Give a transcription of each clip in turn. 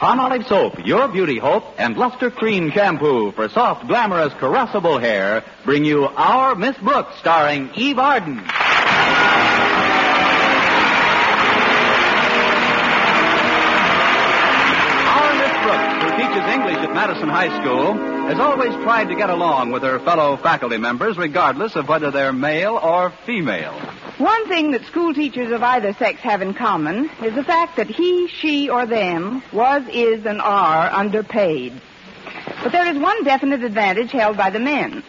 Palmolive soap, your beauty hope, and Lustre Creme shampoo for soft, glamorous, caressable hair bring you Our Miss Brooks, starring Eve Arden. Our Miss Brooks, who teaches English at Madison High School, has always tried to get along with her fellow faculty members, regardless of whether they're male or female. One thing that school teachers of either sex have in common is the fact that he, she, or them was, is, and are underpaid. But there is one definite advantage held by the men.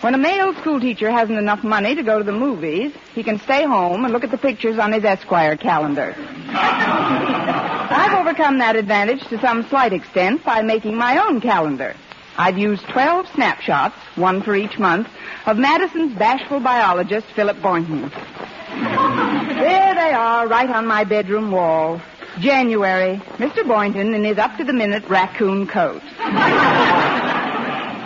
When a male school teacher hasn't enough money to go to the movies, he can stay home and look at the pictures on his Esquire calendar. I've overcome that advantage to some slight extent by making my own calendar. I've used 12 snapshots, one for each month, of Madison's bashful biologist, Philip Boynton. there they are, right on my bedroom wall. January, Mr. Boynton in his up-to-the-minute raccoon coat.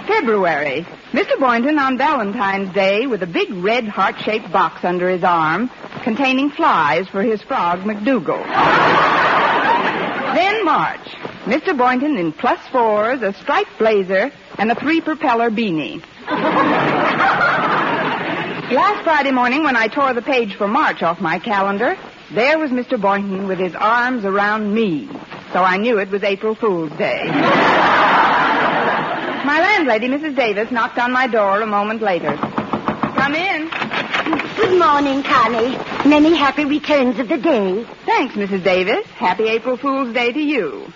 February, Mr. Boynton on Valentine's Day with a big red heart-shaped box under his arm containing flies for his frog, McDougal. then March, Mr. Boynton in plus fours, a striped blazer, and a three-propeller beanie. Last Friday morning, when I tore the page for March off my calendar, there was Mr. Boynton with his arms around me. So I knew it was April Fool's Day. my landlady, Mrs. Davis, knocked on my door a moment later. Come in. Good morning, Connie. Many happy returns of the day. Thanks, Mrs. Davis. Happy April Fool's Day to you.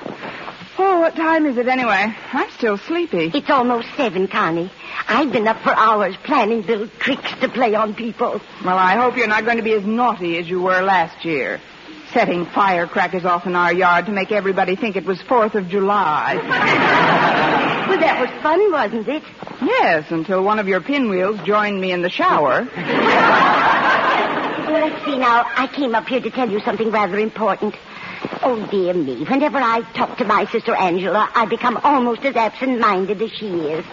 Oh, what time is it anyway? I'm still sleepy. It's almost seven, Connie. I've been up for hours planning little tricks to play on people. Well, I hope you're not going to be as naughty as you were last year. Setting firecrackers off in our yard to make everybody think it was 4th of July. well, that was fun, wasn't it? Yes, until one of your pinwheels joined me in the shower. well, let's see now. I came up here to tell you something rather important. Oh, dear me. Whenever I talk to my sister Angela, I become almost as absent-minded as she is.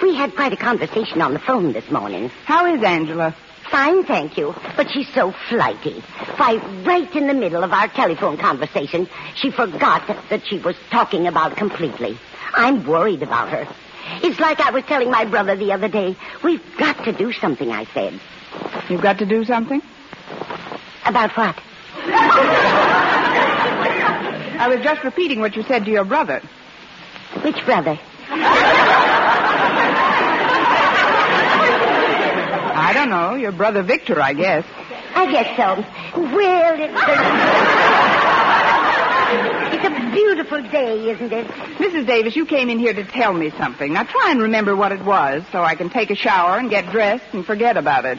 We had quite a conversation on the phone this morning. How is Angela? Fine, thank you. But she's so flighty. Why, right in the middle of our telephone conversation, she forgot that she was talking about completely. I'm worried about her. It's like I was telling my brother the other day. We've got to do something, I said. You've got to do something? About what? I was just repeating what you said to your brother. Which brother? I don't know. Your brother Victor, I guess. I guess so. Well, it's a... it's a beautiful day, isn't it? Mrs. Davis, you came in here to tell me something. Now try and remember what it was so I can take a shower and get dressed and forget about it.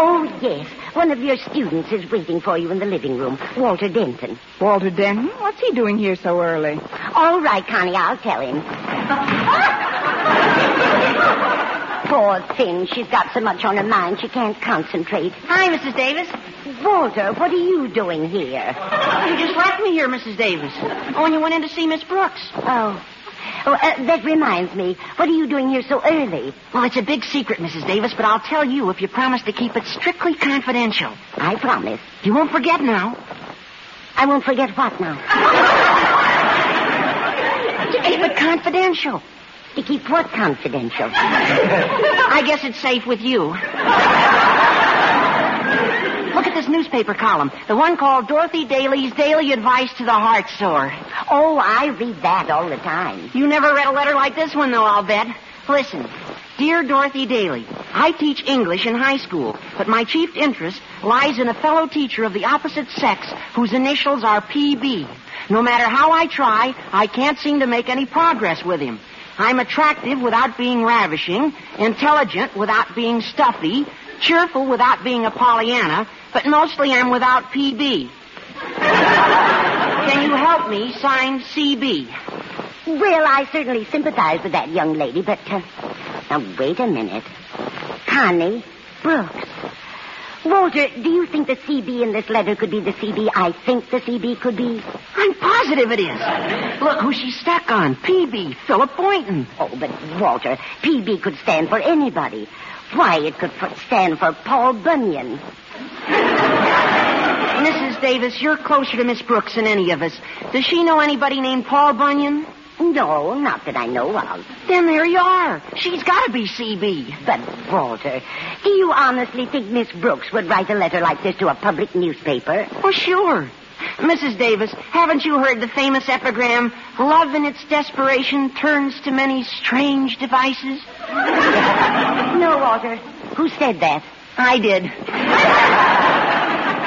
Oh, yes. One of your students is waiting for you in the living room, Walter Denton. Walter Denton? What's he doing here so early? All right, Connie, I'll tell him. Poor thing. She's got so much on her mind she can't concentrate. Hi, Mrs. Davis. Walter, what are you doing here? You just left me here, Mrs. Davis. Oh, and you went in to see Miss Brooks. Oh. Oh, uh, that reminds me. What are you doing here so early? Well, it's a big secret, Mrs. Davis, but I'll tell you if you promise to keep it strictly confidential. I promise. You won't forget now. I won't forget what now? to keep it confidential. To keep what confidential? I guess it's safe with you. Look at this newspaper column. The one called Dorothy Daly's Daily Advice to the Heart Sore. Oh, I read that all the time. You never read a letter like this one, though, I'll bet. Listen. Dear Dorothy Daly, I teach English in high school, but my chief interest lies in a fellow teacher of the opposite sex whose initials are PB. No matter how I try, I can't seem to make any progress with him. I'm attractive without being ravishing, intelligent without being stuffy, cheerful without being a Pollyanna, but mostly I'm without PB. Can you help me? sign CB. Well, I certainly sympathize with that young lady, but uh, now wait a minute. Connie Brooks. Walter, do you think the CB in this letter could be the CB I think the CB could be? I'm positive it is. Look who she's stuck on. PB, Philip Boynton. Oh, but Walter, PB could stand for anybody. Why, it could stand for Paul Bunyan. Mrs. Davis, you're closer to Miss Brooks than any of us. Does she know anybody named Paul Bunyan? No, not that I know of. Then there you are. She's got to be CB. But, Walter, do you honestly think Miss Brooks would write a letter like this to a public newspaper? Well, sure. Mrs. Davis, haven't you heard the famous epigram, Love in its desperation turns to many strange devices? no, Walter. Who said that? I did.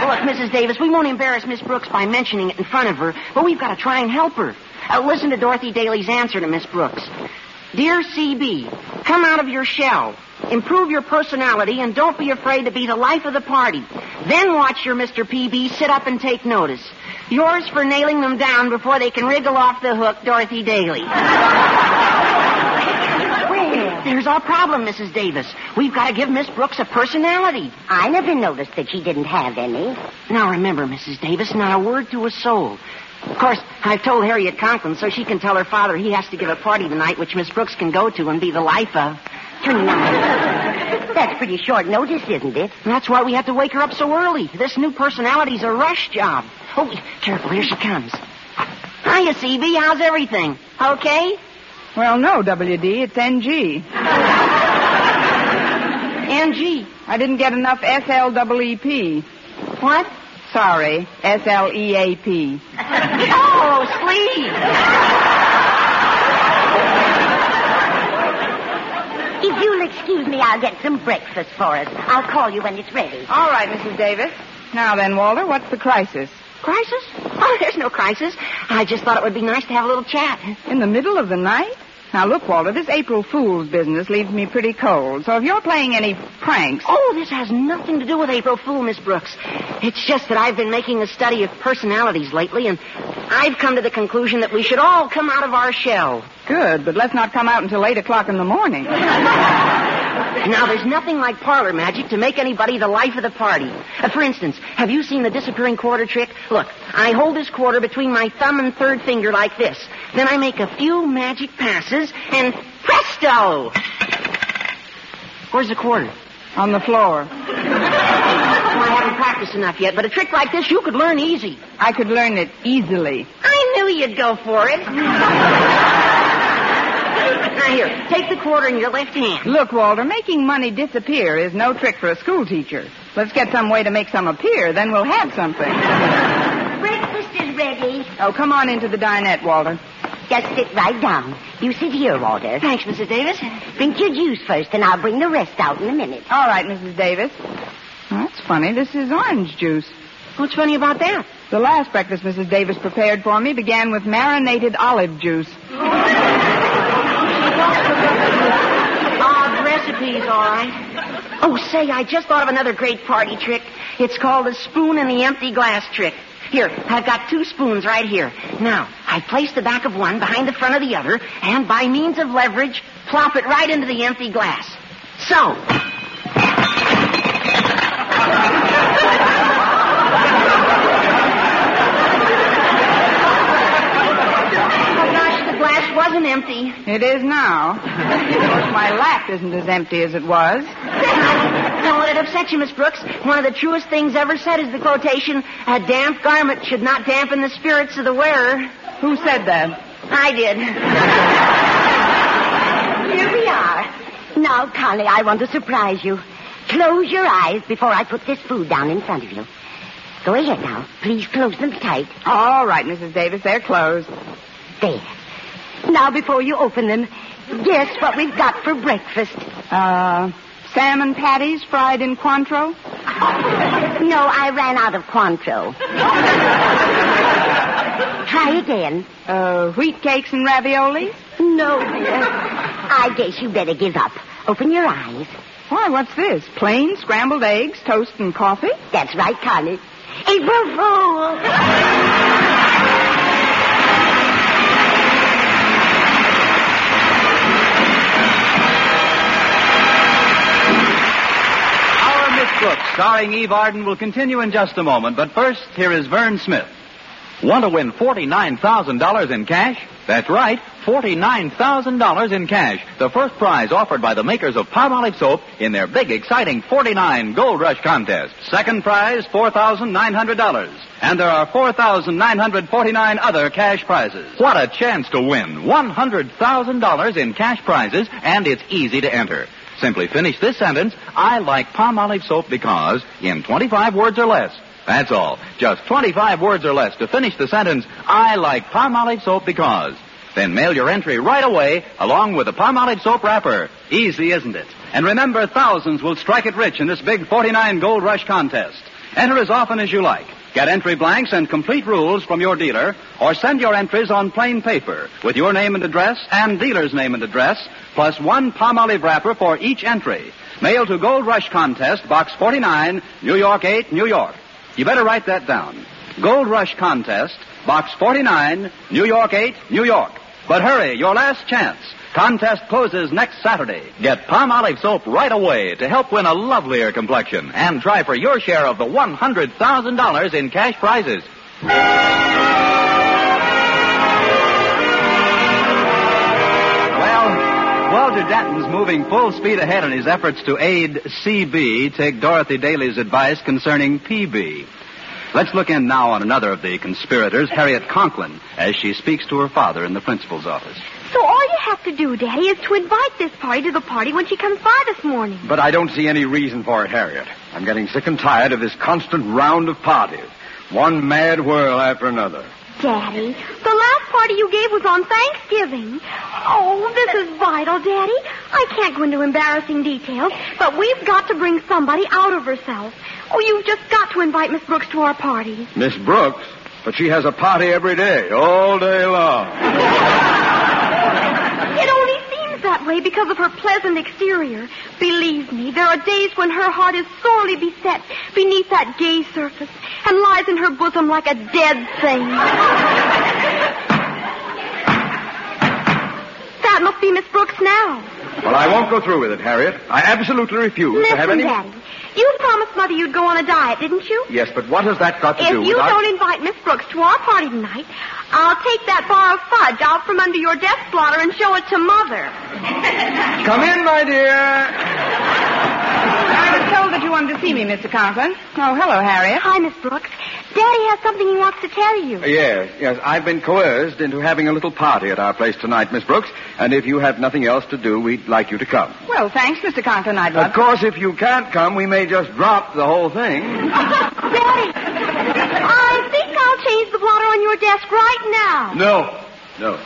look, Mrs. Davis, we won't embarrass Miss Brooks by mentioning it in front of her, but we've got to try and help her. Uh, listen to Dorothy Daly's answer to Miss Brooks. Dear CB, come out of your shell. Improve your personality and don't be afraid to be the life of the party. Then watch your Mr. PB sit up and take notice. Yours for nailing them down before they can wriggle off the hook, Dorothy Daly. There's our problem, Mrs. Davis. We've got to give Miss Brooks a personality. I never noticed that she didn't have any. Now remember, Mrs. Davis, not a word to a soul. Of course, I've told Harriet Conklin so she can tell her father he has to give a party tonight which Miss Brooks can go to and be the life of. Tonight. That's pretty short notice, isn't it? That's why we have to wake her up so early. This new personality's a rush job. Oh, careful, here she comes. Hiya, CB. How's everything? Okay? Well, no, WD. It's NG. NG. I didn't get enough SLEEP. What? Sorry, E S-L-E-A-P. Oh, sleep. If you'll excuse me, I'll get some breakfast for us. I'll call you when it's ready. All right, Mrs. Davis. Now then, Walter, what's the crisis? Crisis? Oh, there's no crisis. I just thought it would be nice to have a little chat. In the middle of the night? Now, look, Walter, this April Fool's business leaves me pretty cold. So if you're playing any pranks... Oh, this has nothing to do with April Fool, Miss Brooks. It's just that I've been making a study of personalities lately, and I've come to the conclusion that we should all come out of our shell. Good, but let's not come out until 8 o'clock in the morning. Now, there's nothing like parlor magic to make anybody the life of the party. Uh, for instance, have you seen the disappearing quarter trick? Look, I hold this quarter between my thumb and third finger like this. Then I make a few magic passes, and presto! Where's the quarter? On the floor. I haven't practiced enough yet, but a trick like this you could learn easy. I could learn it easily. I knew you'd go for it. Now here, take the quarter in your left hand. Look, Walter, making money disappear is no trick for a school teacher. Let's get some way to make some appear, then we'll have something. Breakfast is ready. Oh, come on into the dinette, Walter. Just sit right down. You sit here, Walter. Thanks, Mrs. Davis. Drink your juice first, and I'll bring the rest out in a minute. All right, Mrs. Davis. Well, that's funny. This is orange juice. What's funny about that? The last breakfast Mrs. Davis prepared for me began with marinated olive juice. recipes, all right. Oh, say, I just thought of another great party trick. It's called the spoon in the empty glass trick. Here, I've got two spoons right here. Now, I place the back of one behind the front of the other, and by means of leverage, plop it right into the empty glass. So. Oh, gosh, the glass wasn't empty. It is now. my lap isn't as empty as it was. Don't let it upset you, Miss Brooks. One of the truest things ever said is the quotation, a damp garment should not dampen the spirits of the wearer. Who said that? I did. Here we are. Now, Connie, I want to surprise you. Close your eyes before I put this food down in front of you. Go ahead now. Please close them tight. All right, Mrs. Davis, they're closed. There. Now, before you open them, guess what we've got for breakfast. Uh, salmon patties fried in Cointreau? No, I ran out of Cointreau. Try again. Uh, wheat cakes and ravioli? No, dear. I guess you better give up. Open your eyes. Why, what's this? Plain scrambled eggs, toast, and coffee? That's right, Connie. April Fool! Miss starring Eve Arden, will continue in just a moment. But first, here is Verne Smith. Want to win $49,000 in cash? That's right, $49,000 in cash. The first prize offered by the makers of Palmolive soap in their big, exciting 49 Gold Rush contest. Second prize, $4,900. And there are 4,949 other cash prizes. What a chance to win $100,000 in cash prizes, and it's easy to enter. Simply finish this sentence, I like Palmolive soap because, in 25 words or less. That's all. Just 25 words or less to finish the sentence, I like Palmolive soap because. Then mail your entry right away along with the Palmolive soap wrapper. Easy, isn't it? And remember, thousands will strike it rich in this big 49 Gold Rush contest. Enter as often as you like. Get entry blanks and complete rules from your dealer, or send your entries on plain paper with your name and address and dealer's name and address, plus one Palmolive wrapper for each entry. Mail to Gold Rush Contest, Box 49, New York 8, New York. You better write that down. Gold Rush Contest, Box 49, New York 8, New York. But hurry, your last chance. Contest closes next Saturday. Get Palmolive soap right away to help win a lovelier complexion and try for your share of the $100,000 in cash prizes. Well, Walter Denton's moving full speed ahead in his efforts to aid CB take Dorothy Daly's advice concerning PB. Let's look in now on another of the conspirators, Harriet Conklin, as she speaks to her father in the principal's office. So all you have to do, Daddy, is to invite this party to the party when she comes by this morning. But I don't see any reason for it, Harriet. I'm getting sick and tired of this constant round of parties. One mad whirl after another. Daddy, the last party you gave was on Thanksgiving. Oh, this is vital, Daddy. I can't go into embarrassing details, but we've got to bring somebody out of herself. Oh, you've just got to invite Miss Brooks to our party. Miss Brooks? But she has a party every day, all day long. It only seems that way because of her pleasant exterior. Believe me, there are days when her heart is sorely beset beneath that gay surface and lies in her bosom like a dead thing. that must be Miss Brooks now. Well, I won't go through with it, Harriet. I absolutely refuse Listen, to have any. Daddy. You promised Mother you'd go on a diet, didn't you? Yes, but what has that got to If do you with our... don't invite Miss Brooks to our party tonight, I'll take that bar of fudge out from under your desk blotter and show it to Mother. Come in, my dear. I was told that you wanted to see me, Mr. Conklin. Oh, hello, Harriet. Hi, Miss Brooks. Daddy has something he wants to tell you. Yes, yes. I've been coerced into having a little party at our place tonight, Miss Brooks. And if you have nothing else to do, we'd like you to come. Well, thanks, Mr. Conklin. I'd love Of course, if you can't come, we may just drop the whole thing. Daddy, I think I'll change the blotter on your desk right now. No, no.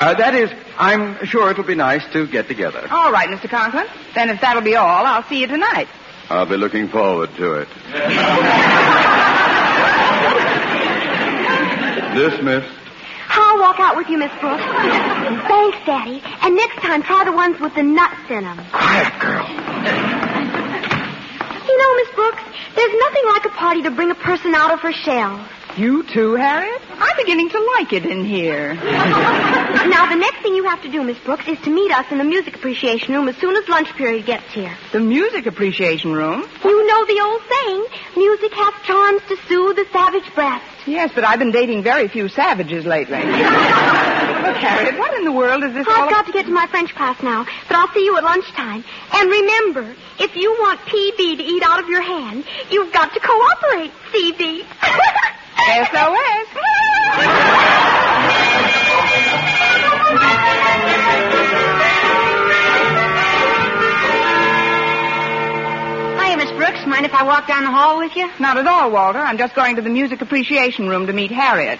Uh, that is, I'm sure it'll be nice to get together. All right, Mr. Conklin. Then if that'll be all, I'll see you tonight. I'll be looking forward to it. Dismissed. I'll walk out with you, Miss Brooks. Thanks, Daddy. And next time, try the ones with the nuts in them. Quiet, girl. Know, Miss Brooks, there's nothing like a party to bring a person out of her shell. You too, Harriet? I'm beginning to like it in here. Now, the next thing you have to do, Miss Brooks, is to meet us in the music appreciation room as soon as lunch period gets here. The music appreciation room? You know the old saying, music has charms to soothe the savage breast. Yes, but I've been dating very few savages lately. Look, Harriet, what in the world is this I've got to get to my French class now, but I'll see you at lunchtime. And remember, if you want PB to eat out of your hand, you've got to cooperate, CB. SOS. Hiya, Miss Brooks. Mind if I walk down the hall with you? Not at all, Walter. I'm just going to the music appreciation room to meet Harriet.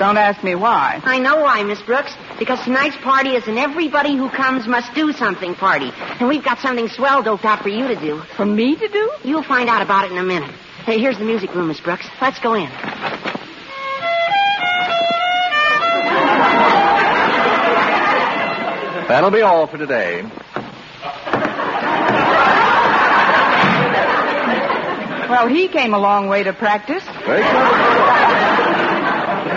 But don't ask me why. I know why, Miss Brooks. Because tonight's party is an everybody who comes must do something party. And we've got something swell doped out for you to do. For me to do? You'll find out about it in a minute. Hey, here's the music room, Miss Brooks. Let's go in. That'll be all for today. Well, he came a long way to practice. Very clever.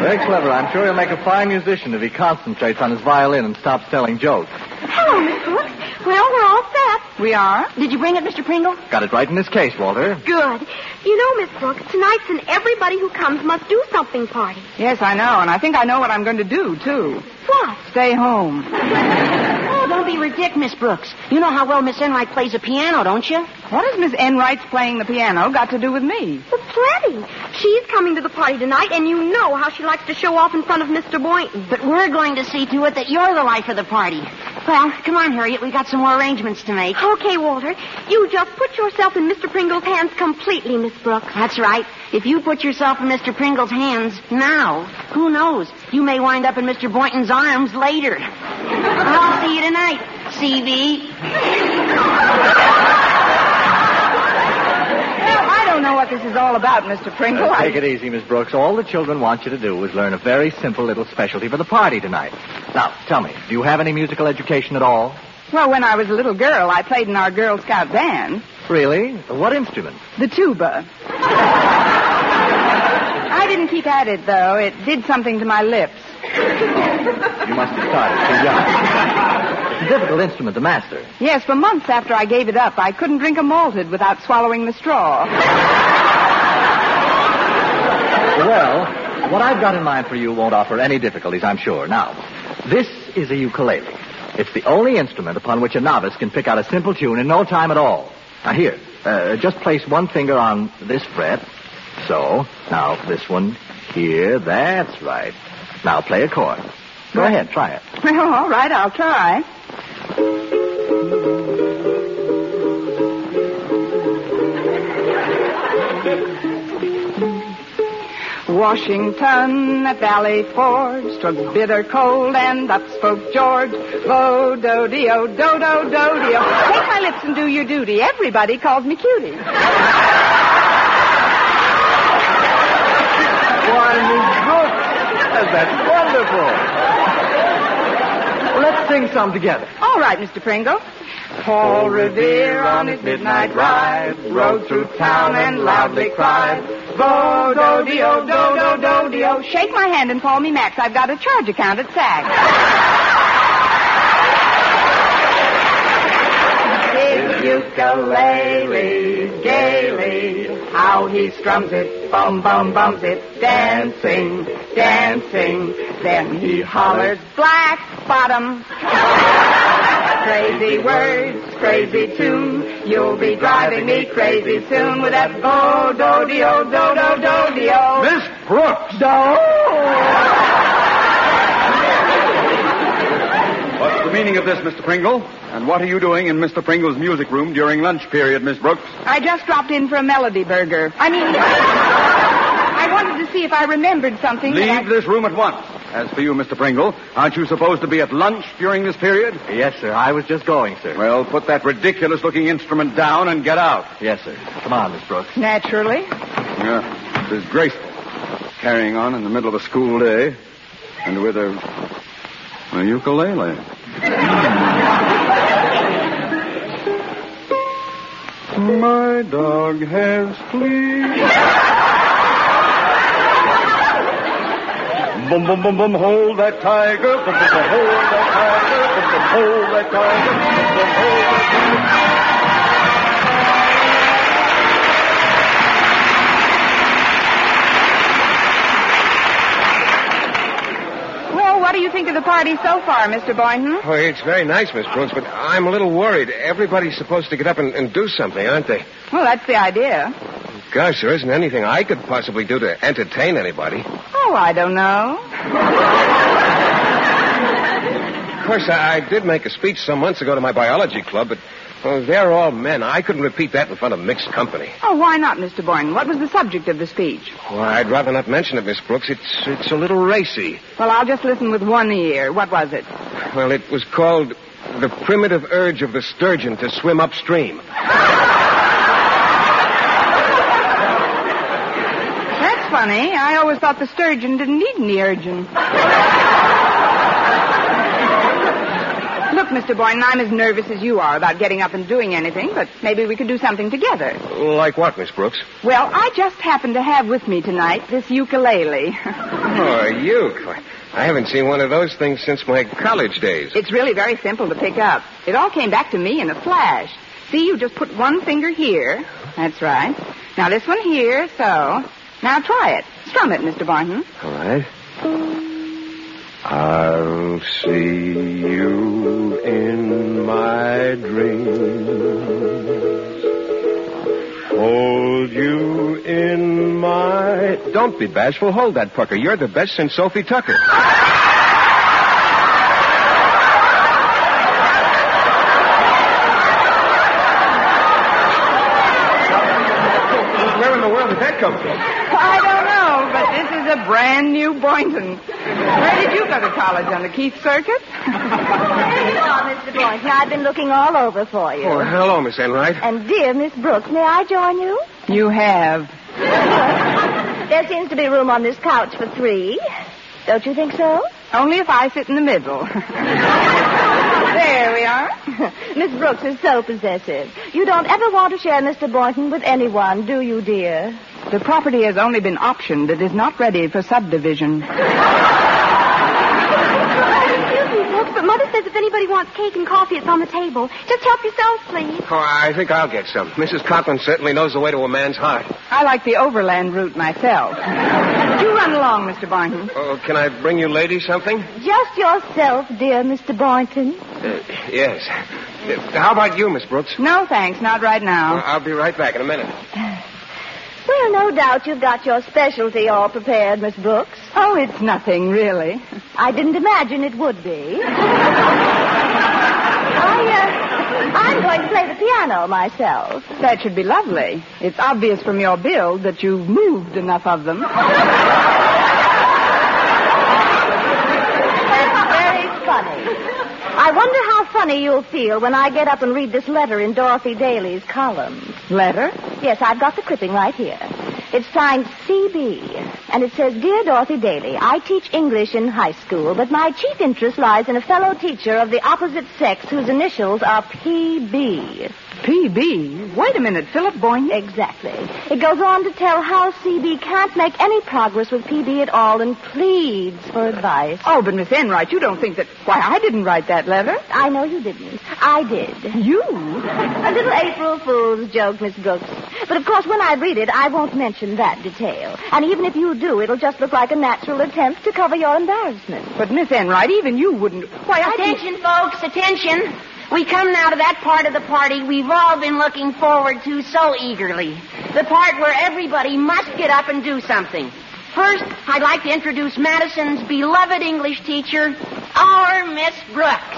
Very clever. I'm sure he'll make a fine musician if he concentrates on his violin and stops telling jokes. Hello, Miss Brooks. Well, we're all set. We are? Did you bring it, Mr. Pringle? Got it right in this case, Walter. Good. You know, Miss Brooks, tonight's an everybody who comes must do something party. Yes, I know, and I think I know what I'm going to do, too. What? Stay home. Oh, don't be ridiculous, Miss Brooks. You know how well Miss Enright plays the piano, don't you? What has Miss Enright's playing the piano got to do with me? Well, plenty. She's coming to the party tonight, and you know how she likes to show off in front of Mr. Boynton. But we're going to see to it that you're the life of the party. Well, come on, Harriet. We've got some more arrangements to make. Okay, Walter. You just put yourself in Mr. Pringle's hands completely, Miss Brooks. That's right. If you put yourself in Mr. Pringle's hands now, who knows? You may wind up in Mr. Boynton's arms later. I'll see you tonight, CB. Well, I don't know what this is all about, Mr. Pringle. Uh, I- take it easy, Miss Brooks. All the children want you to do is learn a very simple little specialty for the party tonight. Now, tell me, do you have any musical education at all? Well, when I was a little girl, I played in our Girl Scout band, Really? What instrument? the tuba. I didn't keep at it, though. It did something to my lips. You must have started too young. It's a difficult instrument to master. Yes, for months after I gave it up, I couldn't drink a malted without swallowing the straw. Well, what I've got in mind for you won't offer any difficulties, I'm sure. Now, this is a ukulele. It's the only instrument upon which a novice can pick out a simple tune in no time at all. Now, here, uh, just place one finger on this fret. So. Now, this one here. That's right. Now, play a chord. Go ahead, try it. Well, all right, I'll try. Washington at Valley Forge struck bitter cold and up spoke George. Oh, Vo do de o do do do de o. Take my lips and do your duty. Everybody calls me cutie. Why, Miss Brooks, that's wonderful. Let's sing some together. All right, Mr. Pringle. Paul Revere on his midnight ride rode through town and loudly cried, Vo do do do do de o. Shake my hand and call me Max. I've got a charge account at Saks. His ukulele gaily, how he strums it, bum bum bums it, dancing, dancing. Then he hollers, black bottom. Crazy words, crazy tune. You'll be driving me crazy soon with that bo do do do do do do de. Miss Brooks! What's the meaning of this, Mr. Pringle? And what are you doing in Mr. Pringle's music room during lunch period, Miss Brooks? I just dropped in for a melody burger. I mean, I wanted to see if I remembered something. Leave I- this room at once. As for you, Mr. Pringle, aren't you supposed to be at lunch during this period? Yes, sir. I was just going, sir. Well, put that ridiculous looking instrument down and get out. Yes, sir. Come on, Miss Brooks. Naturally. Yeah, disgraceful. Carrying on in the middle of a school day and with a, a ukulele. My dog has fleas. Bum bum bum bum, hold that tiger. Bum bum bum, hold that tiger. Bum bum, hold that tiger. Bum bum, hold that tiger. Well, what do you think of the party so far, Mr. Boynton? Oh, it's very nice, Miss Brooks, but I'm a little worried. Everybody's supposed to get up and, and do something, aren't they? Well, that's the idea. Gosh, there isn't anything I could possibly do to entertain anybody. Oh, I don't know. Of course, I, I did make a speech some months ago to my biology club, but well, they're all men. I couldn't repeat that in front of mixed company. Oh, why not, Mr. Boynton? What was the subject of the speech? Well, I'd rather not mention it, Miss Brooks. It's it's a little racy. Well, I'll just listen with one ear. What was it? Well, it was called the primitive urge of the sturgeon to swim upstream. That's funny. I always thought the sturgeon didn't need any urging. Look, Mr. Boynton, I'm as nervous as you are about getting up and doing anything, but maybe we could do something together. Like what, Miss Brooks? Well, I just happen to have with me tonight this ukulele. Oh, a you. I haven't seen one of those things since my college days. It's really very simple to pick up. It all came back to me in a flash. See, you just put one finger here. That's right. Now this one here, so. Now try it. Strum it, Mr. Boynton. All right. I'll see you in my dreams. Hold you in my. Don't be bashful. Hold that pucker. You're the best since Sophie Tucker. Where in the world did that come from? I don't know, but this is a brand new Boynton. Where did you go to college on the Keith Circuit? There you are, Mr. Boynton. I've been looking all over for you. Oh, hello, Miss Enright. And dear Miss Brooks, may I join you? You have. There seems to be room on this couch for three. Don't you think so? Only if I sit in the middle. there we are. Miss Brooks is so possessive. You don't ever want to share Mr. Boynton with anyone, do you, dear? The property has only been optioned. It is not ready for subdivision. Excuse me, Brooks, but Mother says if anybody wants cake and coffee, it's on the table. Just help yourself, please. Oh, I think I'll get some. Mrs. Conklin certainly knows the way to a man's heart. I like the overland route myself. you run along, Mr. Boynton. Oh, can I bring you ladies something? Just yourself, dear Mr. Boynton. Uh, yes. Uh, how about you, Miss Brooks? No, thanks. Not right now. I'll be right back in a minute. Well, no doubt you've got your specialty all prepared, Miss Brooks. Oh, it's nothing, really. I didn't imagine it would be. I, uh, I'm going to play the piano myself. That should be lovely. It's obvious from your build that you've moved enough of them. That's very funny. I wonder how funny you'll feel when I get up and read this letter in Dorothy Daly's column. Letter? Yes, I've got the clipping right here. It's signed CB, and it says, Dear Dorothy Daly, I teach English in high school, but my chief interest lies in a fellow teacher of the opposite sex whose initials are PB. PB? Wait a minute, Philip Boynton. Exactly. It goes on to tell how CB can't make any progress with PB at all and pleads for advice. Oh, but Miss Enright, you don't think that... Why, I didn't write that letter. I know you didn't. I did. You? A little April Fool's joke, Miss Brooks. But of course, when I read it, I won't mention that detail. And even if you do, it'll just look like a natural attempt to cover your embarrassment. But Miss Enright, even you wouldn't... Why, I. Attention, folks, attention. We come now to that part of the party we've all been looking forward to so eagerly. The part where everybody must get up and do something. First, I'd like to introduce Madison's beloved English teacher, our Miss Brooks.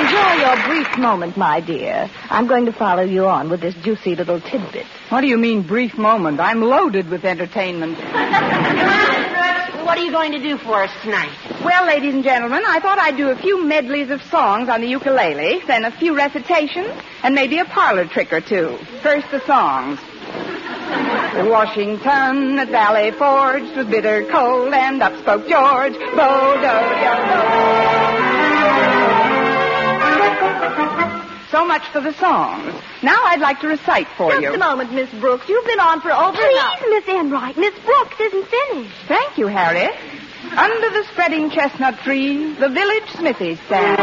Enjoy your brief moment, my dear. I'm going to follow you on with this juicy little tidbit. What do you mean, brief moment? I'm loaded with entertainment. Come on, Miss Brooks. What are you going to do for us tonight? Well, ladies and gentlemen, I thought I'd do a few medleys of songs on the ukulele, then a few recitations, and maybe a parlor trick or two. First, the songs. Washington at Valley Forge was bitter cold, and up spoke George. Bo So much for the songs. Now I'd like to recite for Just you. Just a moment, Miss Brooks. You've been on for over. Please, Miss Enright. Miss Brooks isn't finished. Thank you, Harriet. Under the spreading chestnut tree, the village smithy stands.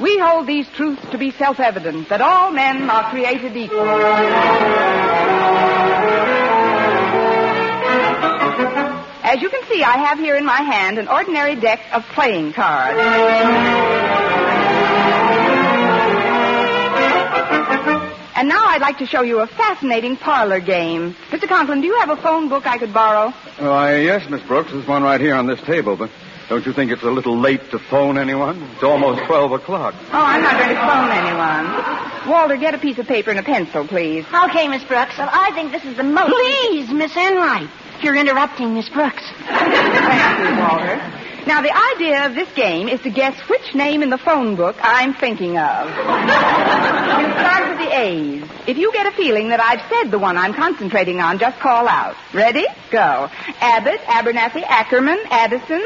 We hold these truths to be self-evident, that all men are created equal. As you can see, I have here in my hand an ordinary deck of playing cards. And now I'd like to show you a fascinating parlor game. Mr. Conklin, do you have a phone book I could borrow? Why, yes, Miss Brooks. There's one right here on this table, but don't you think it's a little late to phone anyone? It's almost 12 o'clock. Oh, I'm not going to phone anyone. Walter, get a piece of paper and a pencil, please. Okay, Miss Brooks. Well, I think this is the most. Please, Miss Enright. You're interrupting Miss Brooks. Thank you, Walter. Now, the idea of this game is to guess which name in the phone book I'm thinking of. We'll start with the A's. If you get a feeling that I've said the one I'm concentrating on, just call out. Ready? Go. Abbott, Abernathy, Ackerman, Addison.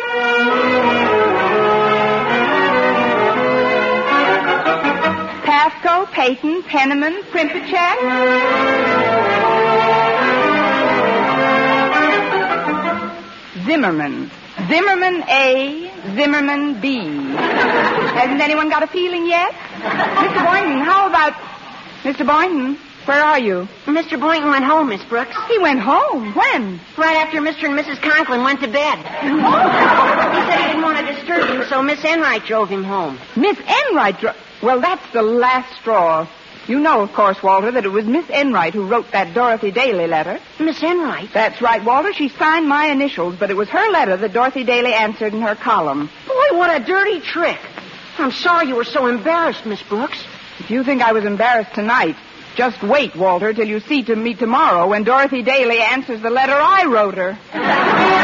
Pasco, Peyton, Penniman, Primpachak. Zimmerman. Zimmerman A, Zimmerman B. Hasn't anyone got a feeling yet? Mr. Boynton, how about... Mr. Boynton, where are you? Mr. Boynton went home, Miss Brooks. He went home. When? Right after Mr. and Mrs. Conklin went to bed. he said he didn't want to disturb him, so Miss Enright drove him home. Miss Enright drove. Well, that's the last straw. You know, of course, Walter, that it was Miss Enright who wrote that Dorothy Daly letter. Miss Enright? That's right, Walter. She signed my initials, but it was her letter that Dorothy Daly answered in her column. Boy, what a dirty trick. I'm sorry you were so embarrassed, Miss Brooks. If you think I was embarrassed tonight, just wait, Walter, till you see to me tomorrow when Dorothy Daly answers the letter I wrote her.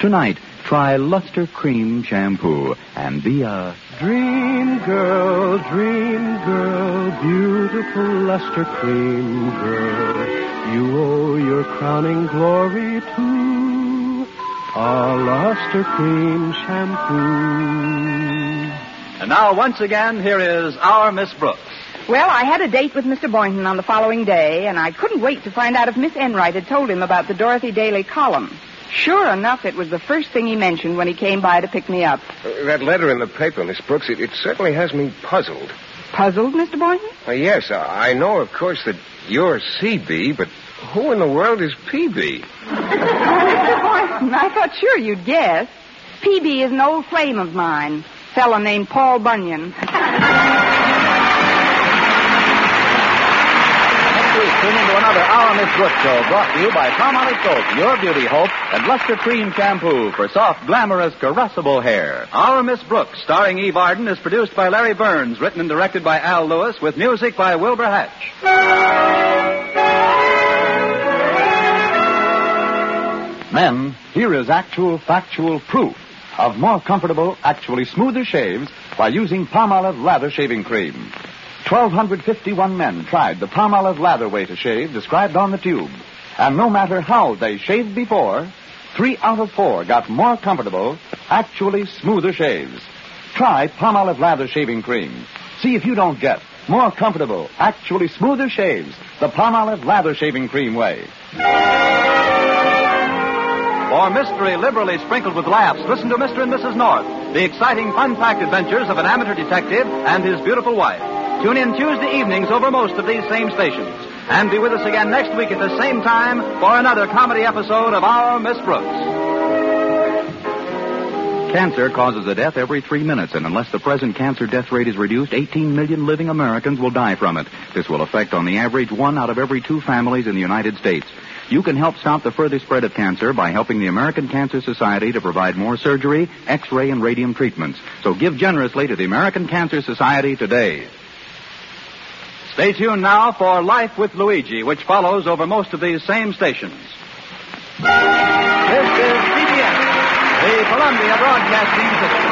Tonight, try Lustre Creme Shampoo and be a Dream girl, dream girl, beautiful lustre creme girl. You owe your crowning glory to a lustre creme shampoo. And now, once again, here is our Miss Brooks. Well, I had a date with Mr. Boynton on the following day, and I couldn't wait to find out if Miss Enright had told him about the Dorothy Daly column. Sure enough, it was the first thing he mentioned when he came by to pick me up. Uh, that letter in the paper, Miss Brooks, it, it certainly has me puzzled. Puzzled, Mr. Boynton? Uh, yes, I I know, of course, that you're CB, but who in the world is PB? Mr. Boynton, I thought sure you'd guess. PB is an old flame of mine, fellow named Paul Bunyan. Week, tune into another Our Miss Brooks show brought to you by Palmolive Soap, Your Beauty Hope, and Lustre Creme Shampoo for soft, glamorous, caressable hair. Our Miss Brooks, starring Eve Arden, is produced by Larry Berns, written and directed by Al Lewis, with music by Wilbur Hatch. Men, here is actual factual proof of more comfortable, actually smoother shaves by using Palmolive Lather Shaving Cream. 1,251 men tried the Palmolive Lather way to shave described on the tube. And no matter how they shaved before, three out of four got more comfortable, actually smoother shaves. Try Palmolive Lather Shaving Cream. See if you don't get more comfortable, actually smoother shaves the Palmolive Lather Shaving Cream way. For mystery liberally sprinkled with laughs, listen to Mr. and Mrs. North, the exciting, fun-packed adventures of an amateur detective and his beautiful wife. Tune in Tuesday evenings over most of these same stations. And be with us again next week at the same time for another comedy episode of Our Miss Brooks. Cancer causes a death every three minutes, and unless the present cancer death rate is reduced, 18 million living Americans will die from it. This will affect, on the average, one out of every two families in the United States. You can help stop the further spread of cancer by helping the American Cancer Society to provide more surgery, X-ray, and radium treatments. So give generously to the American Cancer Society today. Stay tuned now for Life with Luigi, which follows over most of these same stations. This is CBS, the Columbia Broadcasting System.